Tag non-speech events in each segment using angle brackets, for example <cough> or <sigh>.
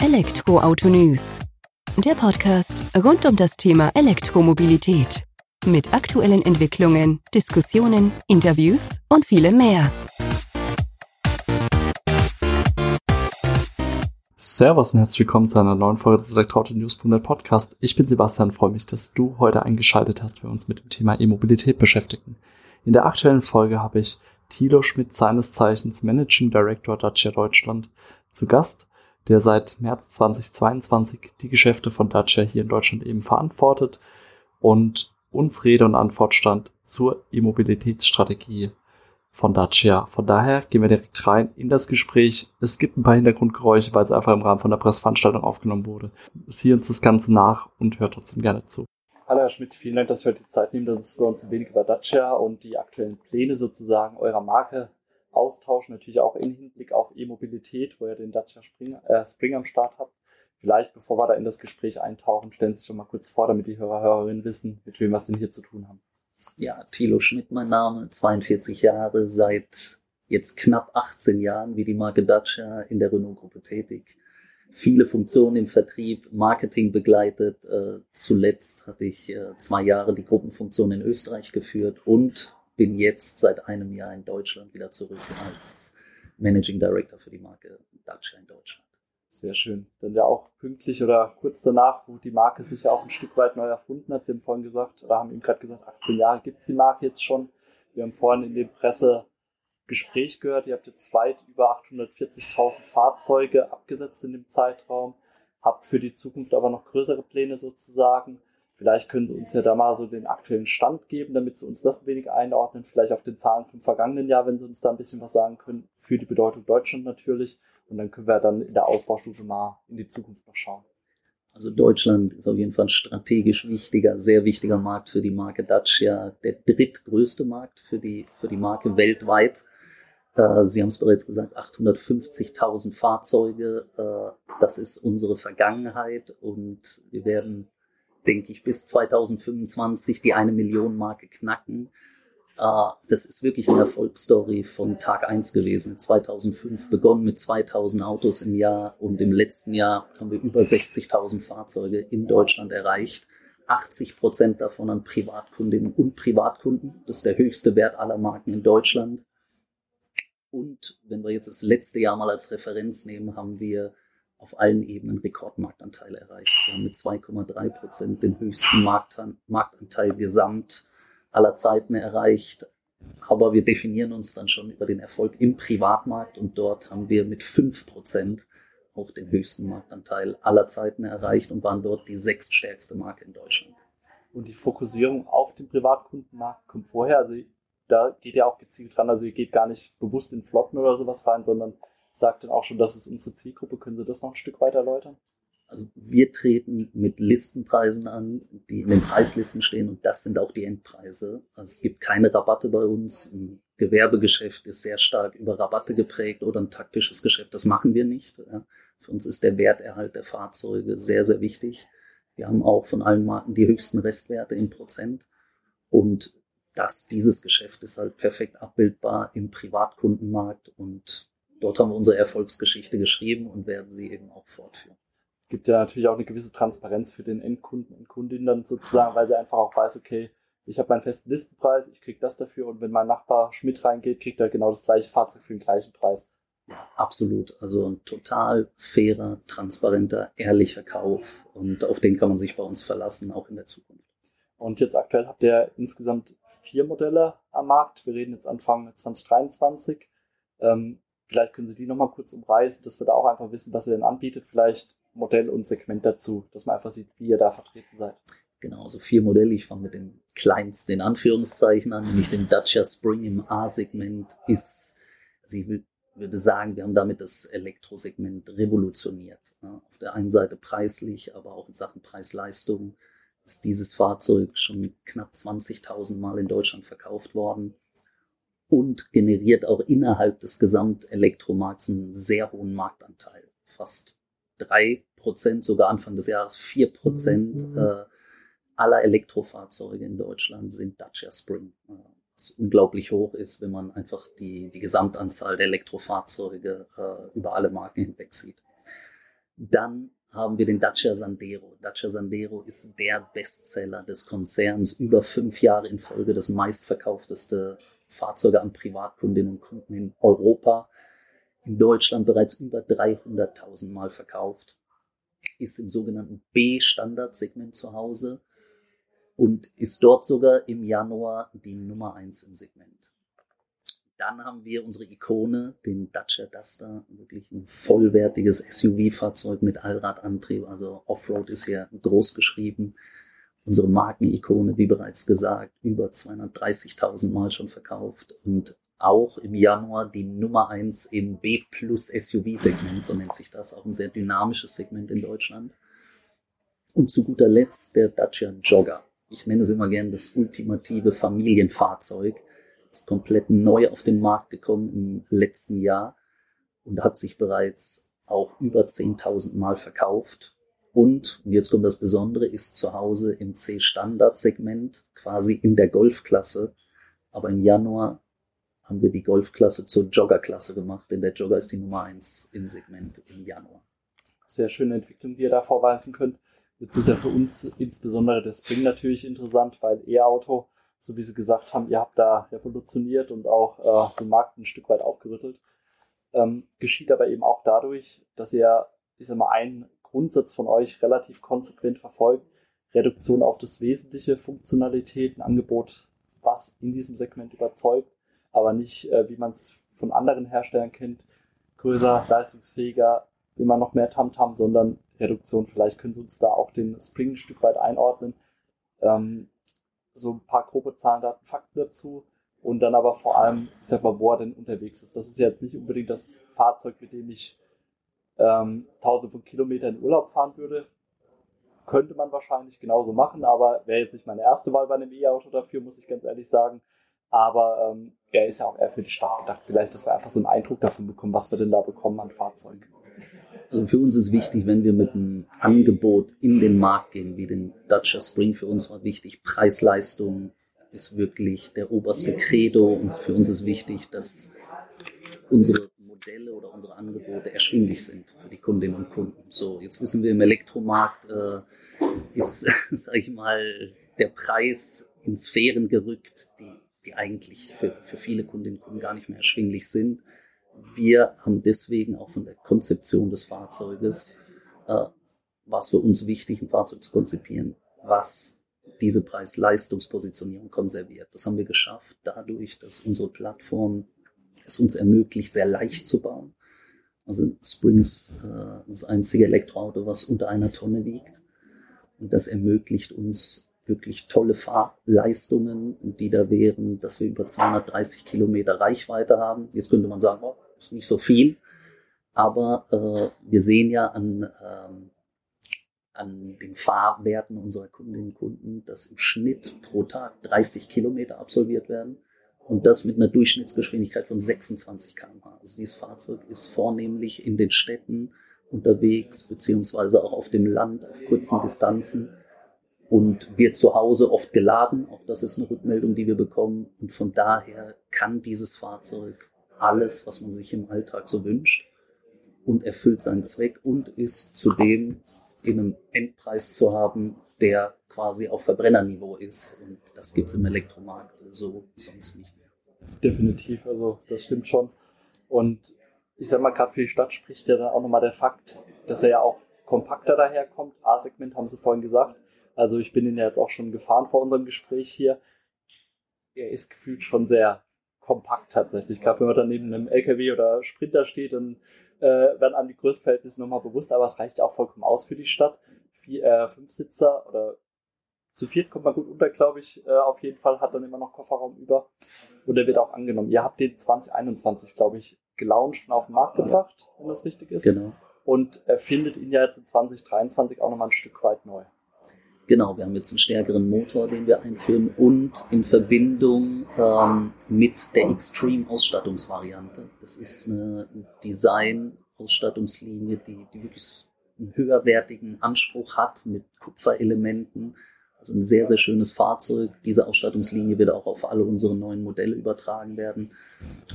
Elektroauto News. Der Podcast rund um das Thema Elektromobilität. Mit aktuellen Entwicklungen, Diskussionen, Interviews und vielem mehr. Servus und herzlich willkommen zu einer neuen Folge des Elektroauto-News.net Podcast. Ich bin Sebastian, freue mich, dass du heute eingeschaltet hast, wir uns mit dem Thema E-Mobilität beschäftigen. In der aktuellen Folge habe ich Thilo Schmidt, seines Zeichens Managing Director Dacia Deutschland, zu Gast der seit März 2022 die Geschäfte von Dacia hier in Deutschland eben verantwortet und uns Rede und Antwort stand zur E-Mobilitätsstrategie von Dacia. Von daher gehen wir direkt rein in das Gespräch. Es gibt ein paar Hintergrundgeräusche, weil es einfach im Rahmen von der Pressveranstaltung aufgenommen wurde. Sieh uns das Ganze nach und hört trotzdem gerne zu. Hallo Herr Schmidt, vielen Dank, dass Sie heute die Zeit nehmen, dass wir uns ein wenig über Dacia und die aktuellen Pläne sozusagen eurer Marke austauschen, natürlich auch im Hinblick auf E-Mobilität, wo ihr den Dacia Spring, äh, Spring am Start habt. Vielleicht, bevor wir da in das Gespräch eintauchen, stellen Sie sich schon mal kurz vor, damit die Hörer, Hörerinnen wissen, mit wem wir es denn hier zu tun haben. Ja, Thilo Schmidt mein Name, 42 Jahre, seit jetzt knapp 18 Jahren wie die Marke Dacia in der Renault-Gruppe tätig. Viele Funktionen im Vertrieb, Marketing begleitet. Äh, zuletzt hatte ich äh, zwei Jahre die Gruppenfunktion in Österreich geführt und bin jetzt seit einem Jahr in Deutschland wieder zurück als Managing Director für die Marke Dacia in Deutschland. Sehr schön. Dann ja auch pünktlich oder kurz danach, wo die Marke sich ja auch ein Stück weit neu erfunden hat. Sie haben vorhin gesagt, oder haben ihm gerade gesagt, 18 Jahre gibt es die Marke jetzt schon. Wir haben vorhin in dem Pressegespräch gehört, ihr habt jetzt weit über 840.000 Fahrzeuge abgesetzt in dem Zeitraum, habt für die Zukunft aber noch größere Pläne sozusagen. Vielleicht können Sie uns ja da mal so den aktuellen Stand geben, damit Sie uns das ein wenig einordnen. Vielleicht auf den Zahlen vom vergangenen Jahr, wenn Sie uns da ein bisschen was sagen können, für die Bedeutung Deutschland natürlich. Und dann können wir dann in der Ausbaustufe mal in die Zukunft noch schauen. Also Deutschland ist auf jeden Fall ein strategisch wichtiger, sehr wichtiger Markt für die Marke Dacia, der drittgrößte Markt für die, für die Marke weltweit. Äh, Sie haben es bereits gesagt, 850.000 Fahrzeuge, äh, das ist unsere Vergangenheit und wir werden denke ich, bis 2025 die eine Million Marke knacken. Uh, das ist wirklich eine Erfolgsstory von Tag 1 gewesen. 2005 begonnen mit 2000 Autos im Jahr und im letzten Jahr haben wir über 60.000 Fahrzeuge in Deutschland erreicht. 80 Prozent davon an Privatkundinnen und Privatkunden. Das ist der höchste Wert aller Marken in Deutschland. Und wenn wir jetzt das letzte Jahr mal als Referenz nehmen, haben wir auf allen Ebenen Rekordmarktanteile erreicht. Wir haben mit 2,3 Prozent den höchsten Marktanteil gesamt aller Zeiten erreicht. Aber wir definieren uns dann schon über den Erfolg im Privatmarkt und dort haben wir mit 5 Prozent auch den höchsten Marktanteil aller Zeiten erreicht und waren dort die sechststärkste Marke in Deutschland. Und die Fokussierung auf den Privatkundenmarkt kommt vorher. Also da geht ja auch gezielt dran. Also ihr geht gar nicht bewusst in Flotten oder sowas rein, sondern sagt dann auch schon, das ist unsere Zielgruppe. Können Sie das noch ein Stück weiter erläutern? Also wir treten mit Listenpreisen an, die in den Preislisten stehen und das sind auch die Endpreise. Also es gibt keine Rabatte bei uns. Ein Gewerbegeschäft ist sehr stark über Rabatte geprägt oder ein taktisches Geschäft. Das machen wir nicht. Für uns ist der Werterhalt der Fahrzeuge sehr, sehr wichtig. Wir haben auch von allen Marken die höchsten Restwerte in Prozent und das, dieses Geschäft ist halt perfekt abbildbar im Privatkundenmarkt und dort haben wir unsere Erfolgsgeschichte geschrieben und werden sie eben auch fortführen. Gibt ja natürlich auch eine gewisse Transparenz für den Endkunden und Kundinnen dann sozusagen, weil sie einfach auch weiß, okay, ich habe meinen festen Listenpreis, ich kriege das dafür und wenn mein Nachbar Schmidt reingeht, kriegt er genau das gleiche Fahrzeug für den gleichen Preis. Ja, absolut. Also ein total fairer, transparenter, ehrlicher Kauf und auf den kann man sich bei uns verlassen, auch in der Zukunft. Und jetzt aktuell habt ihr insgesamt vier Modelle am Markt. Wir reden jetzt Anfang 2023. Ähm, Vielleicht können Sie die nochmal kurz umreißen, dass wir da auch einfach wissen, was ihr denn anbietet. Vielleicht Modell und Segment dazu, dass man einfach sieht, wie ihr da vertreten seid. Genau, also vier Modelle. Ich fange mit dem kleinsten in Anführungszeichen an, nämlich dem Dacia Spring im A-Segment ist, also ich würde sagen, wir haben damit das Elektrosegment revolutioniert. Auf der einen Seite preislich, aber auch in Sachen Preis-Leistung ist dieses Fahrzeug schon knapp 20.000 Mal in Deutschland verkauft worden und generiert auch innerhalb des Gesamtelektromarkts einen sehr hohen Marktanteil. Fast drei Prozent, sogar Anfang des Jahres vier Prozent mhm. äh, aller Elektrofahrzeuge in Deutschland sind Dacia Spring. Äh, was unglaublich hoch ist, wenn man einfach die, die Gesamtanzahl der Elektrofahrzeuge äh, über alle Marken hinweg sieht. Dann haben wir den Dacia Sandero. Dacia Sandero ist der Bestseller des Konzerns, über fünf Jahre in Folge das meistverkaufteste Fahrzeuge an Privatkundinnen und Kunden in Europa. In Deutschland bereits über 300.000 Mal verkauft. Ist im sogenannten B-Standardsegment zu Hause und ist dort sogar im Januar die Nummer eins im Segment. Dann haben wir unsere Ikone, den Dacia Duster, wirklich ein vollwertiges SUV-Fahrzeug mit Allradantrieb, also Offroad ist hier groß geschrieben. Unsere Markenikone, wie bereits gesagt, über 230.000 Mal schon verkauft und auch im Januar die Nummer eins im B plus SUV-Segment, so nennt sich das, auch ein sehr dynamisches Segment in Deutschland. Und zu guter Letzt der Dacia Jogger. Ich nenne es immer gern das ultimative Familienfahrzeug ist komplett neu auf den Markt gekommen im letzten Jahr und hat sich bereits auch über 10.000 Mal verkauft. Und, und jetzt kommt das Besondere, ist zu Hause im C-Standard-Segment, quasi in der Golfklasse. Aber im Januar haben wir die Golfklasse zur Joggerklasse gemacht, denn der Jogger ist die Nummer eins im Segment im Januar. Sehr schöne Entwicklung, die ihr da vorweisen könnt. Jetzt ist ja für uns insbesondere der Spring natürlich interessant, weil E-Auto so wie Sie gesagt haben, ihr habt da revolutioniert und auch äh, den Markt ein Stück weit aufgerüttelt. Ähm, geschieht aber eben auch dadurch, dass ihr, ich sag mal, einen Grundsatz von euch relativ konsequent verfolgt. Reduktion auf das Wesentliche, Funktionalität, ein Angebot, was in diesem Segment überzeugt, aber nicht, äh, wie man es von anderen Herstellern kennt, größer, leistungsfähiger, immer noch mehr Tamtam, -Tam, sondern Reduktion. Vielleicht können Sie uns da auch den Spring ein Stück weit einordnen. Ähm, so ein paar grobe Zahlen, Daten, Fakten dazu und dann aber vor allem, ich sag mal, wo er denn unterwegs ist. Das ist jetzt nicht unbedingt das Fahrzeug, mit dem ich ähm, tausende von Kilometern in Urlaub fahren würde. Könnte man wahrscheinlich genauso machen, aber wäre jetzt nicht meine erste Wahl bei einem E-Auto dafür, muss ich ganz ehrlich sagen. Aber ähm, er ist ja auch eher für die Stadt gedacht. Vielleicht, dass wir einfach so einen Eindruck davon bekommen, was wir denn da bekommen an Fahrzeugen. Also für uns ist wichtig, wenn wir mit einem Angebot in den Markt gehen, wie den Dacia Spring, für uns war wichtig, Preis-Leistung ist wirklich der oberste Credo und für uns ist wichtig, dass unsere Modelle oder unsere Angebote erschwinglich sind für die Kundinnen und Kunden. So, jetzt wissen wir im Elektromarkt äh, ist, <laughs> sag ich mal, der Preis in Sphären gerückt, die, die eigentlich für, für viele Kundinnen und Kunden gar nicht mehr erschwinglich sind wir haben deswegen auch von der Konzeption des Fahrzeuges, äh, war für uns wichtig, ein Fahrzeug zu konzipieren, was diese Preis-Leistungspositionierung konserviert. Das haben wir geschafft dadurch, dass unsere Plattform es uns ermöglicht, sehr leicht zu bauen. Also Springs äh, das einzige Elektroauto, was unter einer Tonne wiegt. Und das ermöglicht uns wirklich tolle Fahrleistungen, die da wären, dass wir über 230 Kilometer Reichweite haben. Jetzt könnte man sagen, oh, ist nicht so viel, aber äh, wir sehen ja an, ähm, an den Fahrwerten unserer Kundinnen und Kunden, dass im Schnitt pro Tag 30 Kilometer absolviert werden und das mit einer Durchschnittsgeschwindigkeit von 26 km/h. Also dieses Fahrzeug ist vornehmlich in den Städten unterwegs, beziehungsweise auch auf dem Land auf kurzen Distanzen und wird zu Hause oft geladen. Auch das ist eine Rückmeldung, die wir bekommen. Und von daher kann dieses Fahrzeug alles, was man sich im Alltag so wünscht und erfüllt seinen Zweck und ist zudem in einem Endpreis zu haben, der quasi auf Verbrennerniveau ist. Und das gibt es im Elektromarkt so sonst nicht mehr. Definitiv, also das stimmt schon. Und ich sag mal, gerade für die Stadt spricht ja dann auch nochmal der Fakt, dass er ja auch kompakter daherkommt. A-Segment haben Sie vorhin gesagt. Also ich bin ihn ja jetzt auch schon gefahren vor unserem Gespräch hier. Er ist gefühlt schon sehr kompakt tatsächlich. Ich glaube, wenn man dann neben einem LKW oder Sprinter steht, dann äh, werden einem die Größenverhältnisse nochmal bewusst, aber es reicht ja auch vollkommen aus für die Stadt. Vier, äh, fünf Sitzer oder zu viert kommt man gut unter, glaube ich, äh, auf jeden Fall, hat dann immer noch Kofferraum über. Und der wird auch angenommen. Ihr habt den 2021, glaube ich, gelauncht und auf den Markt gebracht, wenn das richtig ist. Genau. Und er findet ihn ja jetzt in 2023 auch nochmal ein Stück weit neu. Genau, wir haben jetzt einen stärkeren Motor, den wir einführen und in Verbindung ähm, mit der Extreme-Ausstattungsvariante. Das ist eine Design-Ausstattungslinie, die, die wirklich einen höherwertigen Anspruch hat mit Kupferelementen, Also ein sehr, sehr schönes Fahrzeug. Diese Ausstattungslinie wird auch auf alle unsere neuen Modelle übertragen werden.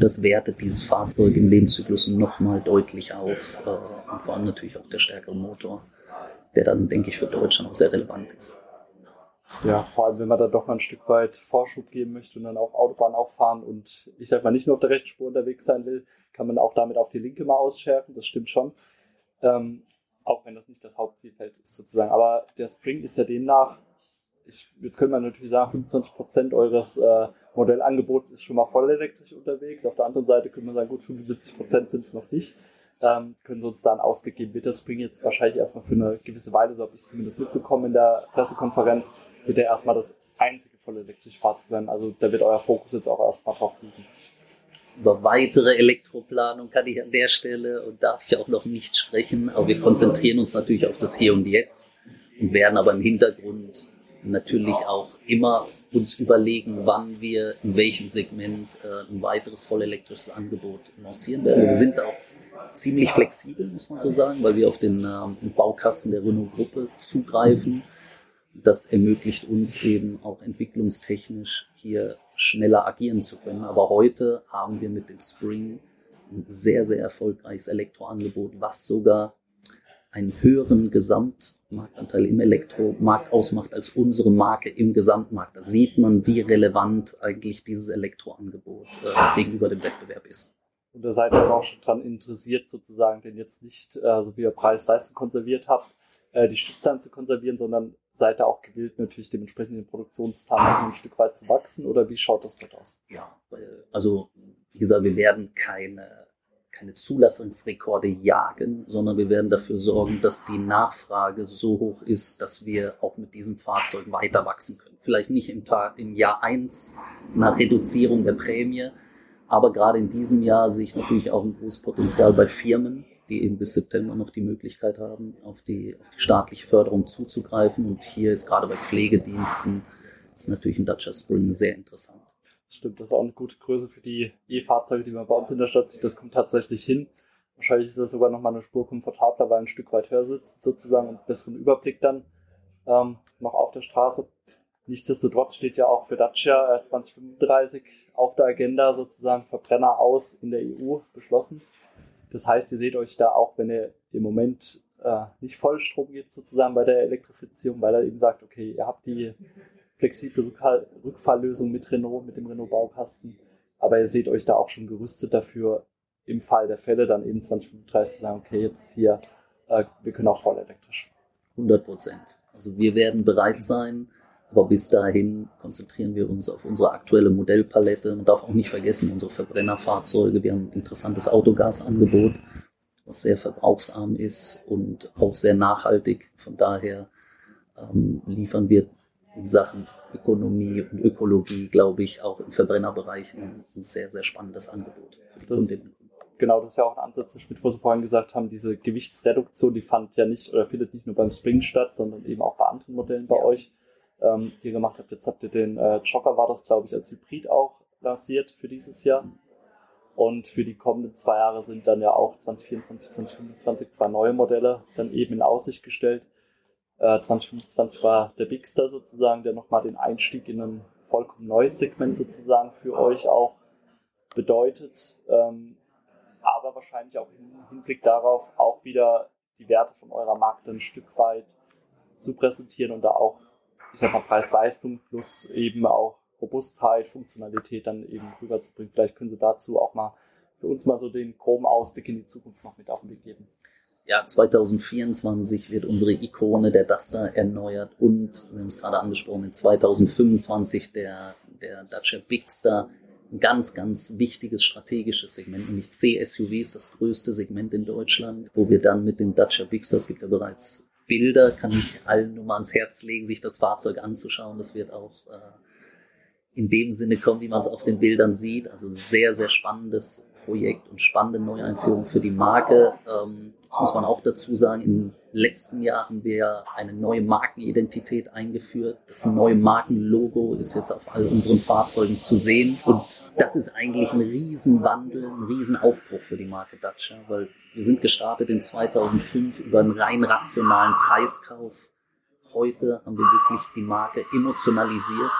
Das wertet dieses Fahrzeug im Lebenszyklus nochmal deutlich auf. Äh, und vor allem natürlich auch der stärkere Motor, der dann, denke ich, für Deutschland auch sehr relevant ist. Ja, vor allem, wenn man da doch mal ein Stück weit Vorschub geben möchte und dann auf Autobahn auch fahren und ich sag mal nicht nur auf der rechten Spur unterwegs sein will, kann man auch damit auf die linke mal ausschärfen, das stimmt schon. Ähm, auch wenn das nicht das Hauptzielfeld ist sozusagen. Aber der Spring ist ja demnach, ich, jetzt könnte man natürlich sagen, 25% eures äh, Modellangebots ist schon mal voll elektrisch unterwegs. Auf der anderen Seite könnte man sagen, gut, 75% sind es noch nicht. Ähm, können Sie uns da einen Ausblick geben? Wird das Spring jetzt wahrscheinlich erstmal für eine gewisse Weile, so habe ich es zumindest mitbekommen in der Pressekonferenz, wird er erstmal das einzige voll elektrische Fahrzeug sein. Also da wird euer Fokus jetzt auch erstmal drauf liegen. Über weitere Elektroplanung kann ich an der Stelle und darf ich auch noch nicht sprechen, aber wir konzentrieren uns natürlich auf das Hier und Jetzt und werden aber im Hintergrund natürlich auch immer uns überlegen, wann wir in welchem Segment äh, ein weiteres vollelektrisches Angebot lancieren werden. Wir sind auch ziemlich flexibel, muss man so sagen, weil wir auf den ähm, Baukasten der Renault-Gruppe zugreifen das ermöglicht uns eben auch entwicklungstechnisch hier schneller agieren zu können. Aber heute haben wir mit dem Spring ein sehr, sehr erfolgreiches Elektroangebot, was sogar einen höheren Gesamtmarktanteil im Elektromarkt ausmacht als unsere Marke im Gesamtmarkt. Da sieht man, wie relevant eigentlich dieses Elektroangebot äh, gegenüber dem Wettbewerb ist. Und da seid ihr auch schon dran interessiert, sozusagen, den jetzt nicht, äh, so wie ihr Preis-Leistung konserviert habt, äh, die Stückzahlen zu konservieren, sondern seid ihr auch gewillt, natürlich dementsprechend den Produktionszahlen ein Stück weit zu wachsen oder wie schaut das dort aus? Ja, also wie gesagt, wir werden keine, keine Zulassungsrekorde jagen, sondern wir werden dafür sorgen, dass die Nachfrage so hoch ist, dass wir auch mit diesem Fahrzeug weiter wachsen können. Vielleicht nicht im, Tag, im Jahr eins nach Reduzierung der Prämie, aber gerade in diesem Jahr sehe ich natürlich auch ein großes Potenzial bei Firmen, die eben bis September noch die Möglichkeit haben, auf die, auf die staatliche Förderung zuzugreifen. Und hier ist gerade bei Pflegediensten ist natürlich ein Dacia Spring sehr interessant. Das stimmt, das ist auch eine gute Größe für die E-Fahrzeuge, die man bei uns in der Stadt sieht. Das kommt tatsächlich hin. Wahrscheinlich ist das sogar nochmal eine Spur komfortabler, weil ein Stück weit höher sitzt sozusagen und besseren Überblick dann ähm, noch auf der Straße. Nichtsdestotrotz steht ja auch für Dacia 2035 äh, auf der Agenda sozusagen Verbrenner aus in der EU beschlossen. Das heißt, ihr seht euch da auch, wenn ihr im Moment äh, nicht Vollstrom geht, sozusagen bei der Elektrifizierung, weil er eben sagt, okay, ihr habt die flexible Rückfalllösung mit Renault, mit dem Renault-Baukasten, aber ihr seht euch da auch schon gerüstet dafür, im Fall der Fälle dann eben 2035 zu sagen, okay, jetzt hier, äh, wir können auch voll elektrisch. 100 Prozent. Also wir werden bereit sein, aber bis dahin konzentrieren wir uns auf unsere aktuelle Modellpalette. Man darf auch nicht vergessen, unsere Verbrennerfahrzeuge. Wir haben ein interessantes Autogasangebot, was sehr verbrauchsarm ist und auch sehr nachhaltig. Von daher ähm, liefern wir in Sachen Ökonomie und Ökologie, glaube ich, auch im Verbrennerbereich ein, sehr, sehr spannendes Angebot für die Kundinnen Genau, das ist ja auch ein Ansatz, wo Sie vorhin gesagt haben, diese Gewichtsreduktion, die fand ja nicht oder findet nicht nur beim Spring statt, sondern eben auch bei anderen Modellen bei ja. euch ähm, die ihr gemacht habt. Jetzt habt ihr den äh, Jogger, war das glaube ich als Hybrid auch lanciert für dieses Jahr. Und für die kommenden zwei Jahre sind dann ja auch 2024, 2025 zwei neue Modelle dann eben in Aussicht gestellt. Äh, 2025 war der Bigster sozusagen, der nochmal den Einstieg in ein vollkommen neues Segment sozusagen für euch auch bedeutet. Ähm, aber wahrscheinlich auch im Hinblick darauf auch wieder die Werte von eurer Marke ein Stück weit zu präsentieren und da auch ich sag mal, Preis-Leistung plus eben auch Robustheit, Funktionalität dann eben rüberzubringen. Vielleicht können Sie dazu auch mal für uns mal so den groben Ausblick in die Zukunft noch mit auf den Weg geben. Ja, 2024 wird unsere Ikone der Duster erneuert und, wir haben es gerade angesprochen, in 2025 der, der Dacia Bigster, ein ganz, ganz wichtiges strategisches Segment, nämlich C-SUV ist das größte Segment in Deutschland, wo wir dann mit dem Dacia Bigster, es gibt ja bereits Bilder, kann ich allen nur mal ans Herz legen, sich das Fahrzeug anzuschauen. Das wird auch äh, in dem Sinne kommen, wie man es auf den Bildern sieht. Also sehr, sehr spannendes Projekt und spannende Neueinführung für die Marke. Ähm, das muss man auch dazu sagen, im letzten Jahr haben wir eine neue Markenidentität eingeführt. Das neue Markenlogo ist jetzt auf all unseren Fahrzeugen zu sehen. Und das ist eigentlich ein Riesenwandel, ein Riesenaufbruch für die Marke Dacia, weil wir sind gestartet in 2005 über einen rein rationalen Preiskauf. heute haben wir wirklich die Marke emotionalisiert.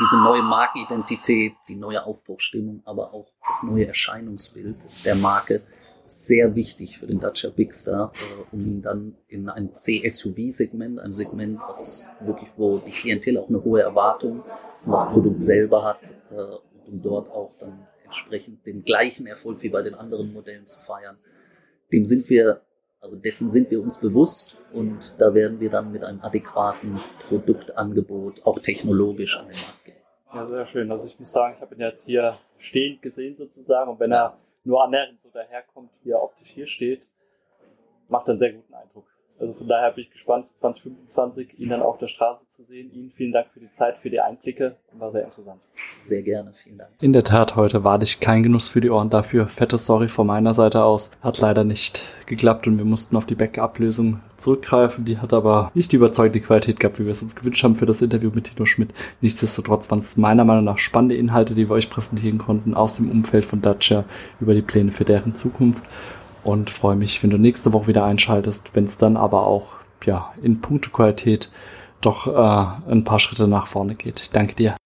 Diese neue Markenidentität, die neue Aufbruchstimmung, aber auch das neue Erscheinungsbild der Marke sehr wichtig für den Dacia Big Star, äh, um ihn dann in ein C-SUV-Segment, ein Segment, was wirklich, wo die Klientel auch eine hohe Erwartung an das Produkt selber hat, äh, um dort auch dann entsprechend den gleichen Erfolg wie bei den anderen Modellen zu feiern. Dem sind wir, also dessen sind wir uns bewusst und da werden wir dann mit einem adäquaten Produktangebot auch technologisch an den Markt gehen. Ja, sehr schön. Also ich muss sagen, ich habe ihn jetzt hier stehend gesehen sozusagen und wenn er nur annähernd so daherkommt, wie er optisch hier steht, macht einen sehr guten Eindruck. Also von daher bin ich gespannt, 2025 ihn dann auf der Straße zu sehen. Ihnen vielen Dank für die Zeit, für die Einblicke. War sehr interessant. Sehr gerne, vielen Dank. In der Tat, heute war ich kein Genuss für die Ohren dafür. Fettes Sorry von meiner Seite aus. Hat leider nicht geklappt und wir mussten auf die Backup-Lösung zurückgreifen. Die hat aber nicht die überzeugende Qualität gehabt, wie wir es uns gewünscht haben für das Interview mit Tino Schmidt. Nichtsdestotrotz waren es meiner Meinung nach spannende Inhalte, die wir euch präsentieren konnten aus dem Umfeld von Dacia über die Pläne für deren Zukunft und freue mich, wenn du nächste Woche wieder einschaltest, wenn es dann aber auch ja in puncto Qualität doch äh, ein paar Schritte nach vorne geht. Danke dir.